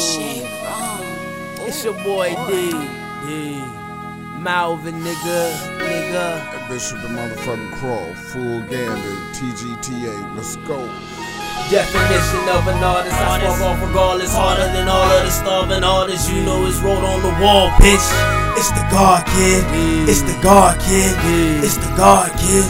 Shit wrong. It's your boy D. D. Malvin, nigga. Nigga. That bitch with the motherfucking crawl. Full gander. TGTA. Let's go. Definition of an artist. I spark off regardless. Harder than all of the starving artists. You know it's wrote on the wall, bitch. It's the God kid. It's the God kid. It's the God kid.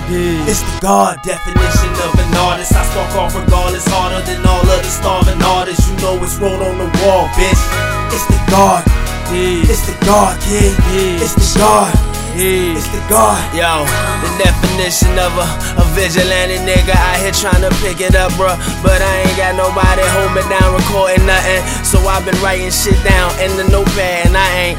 It's the God Definition of an artist. I spark off regardless. Harder than all of the starving artists. It's wrote on the wall, bitch. It's the God. It's the God kid. It's the God. It's the God. Yo, the definition of a, a vigilante nigga out here trying to pick it up, bruh. But I ain't got nobody hold me down, recording nothing. So I've been writing shit down in the notepad, and I ain't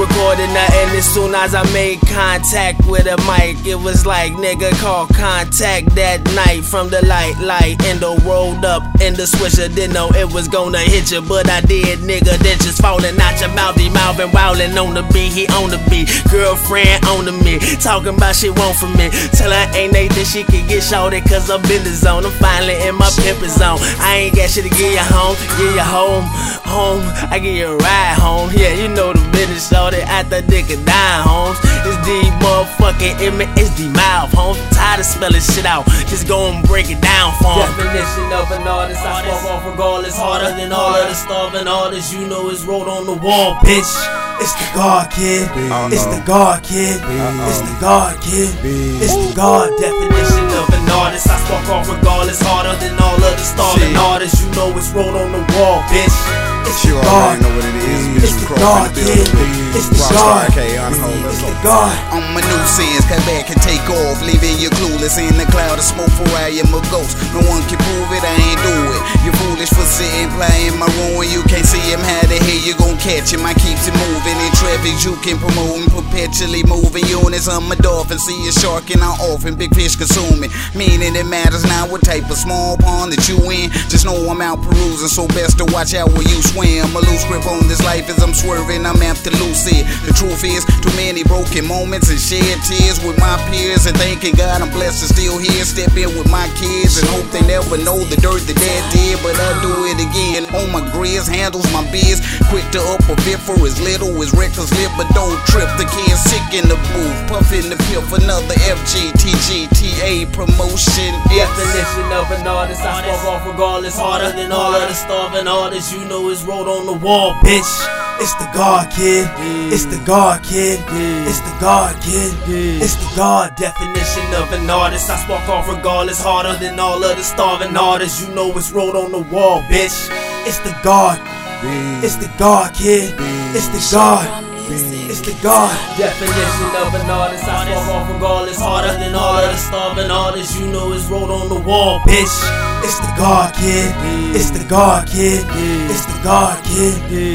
recording nothing. As soon as I made contact with a mic, it was like nigga call contact that night from the light. Light and the rolled up in the swisher, didn't know it was gonna hit you, but I did, nigga. Then just falling out your mouth, he mouth and wildin' on the beat, he on the beat. Girlfriend on the me, talking about shit want from me. Tell her ain't Nathan she can get shorty, cause I'm in the zone. I'm finally in my pimpin' zone. I ain't got shit to get you home, get you home, home. I give you a ride home, yeah, you know the business, shorty. At the dick and dime, homes. It's the motherfucking image, it's the mouth, homes. Tired of spelling shit out, just go and break it down for 'em. Definition of an artist, I spark off regardless. Harder than all of the starving artists, you know it's wrote on the wall, bitch. It's the God kid. It's the God kid. It's the God kid. It's the God Definition of an artist, I spark off regardless. Harder than all of the starving Shit. artists, you know it's wrote on the wall, bitch. It's You the God. already know what it is. Bitch, It's the crawl God in the kid. Building. It's the Rockstar God. K on hold. It's the God. On my new sins, come back and take off, leaving you clueless in the cloud of smoke for I am a ghost. No one can prove it, I playing my ruin. You can't see him, how the hell you gon' catch him? I keeps it moving in traffic, you can promote perpetually moving units. I'm a dolphin, see a shark and I often big fish consuming. Meaning it matters now what type of small pond that you in. Just know I'm out perusing, so best to watch out where you swim. A loose grip on this life as I'm swerving, I'm lose it. The truth is, too many broken moments and shed tears with my peers. And thanking God I'm blessed to still here. Step in with my kids and hope they never know the dirt that dad did. But I do it again. On my grizz, handles my biz. Quick to up a bit for as little as reckless lip, but don't trip. The kid sick in the booth, puffing the pill for another FGTGTA promotion. Yes. Definition of an artist, I spark off regardless. Harder than all of the starving artists, you know it's wrote on the wall, bitch. It's the God kid. It's the God kid. It's the God kid. It's the God. Definition of an artist, I spark off regardless. Harder than all of the starving artists, you know it's wrote on the wall, bitch. It's the God. It's the God kid. It's the God. It's the God. Definition of an artist, I spark off regardless. Harder than all of the starving artists, you know it's wrote on the wall, bitch. It's the God kid. It's the God kid. It's the God kid.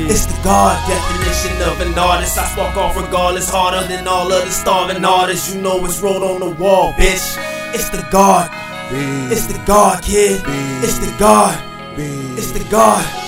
It's the God. Definition of an artist, I spark off regardless. Harder than all of the starving artists, you know it's wrote on the wall, bitch. It's the God. It's the God kid. It's the God. It's the God.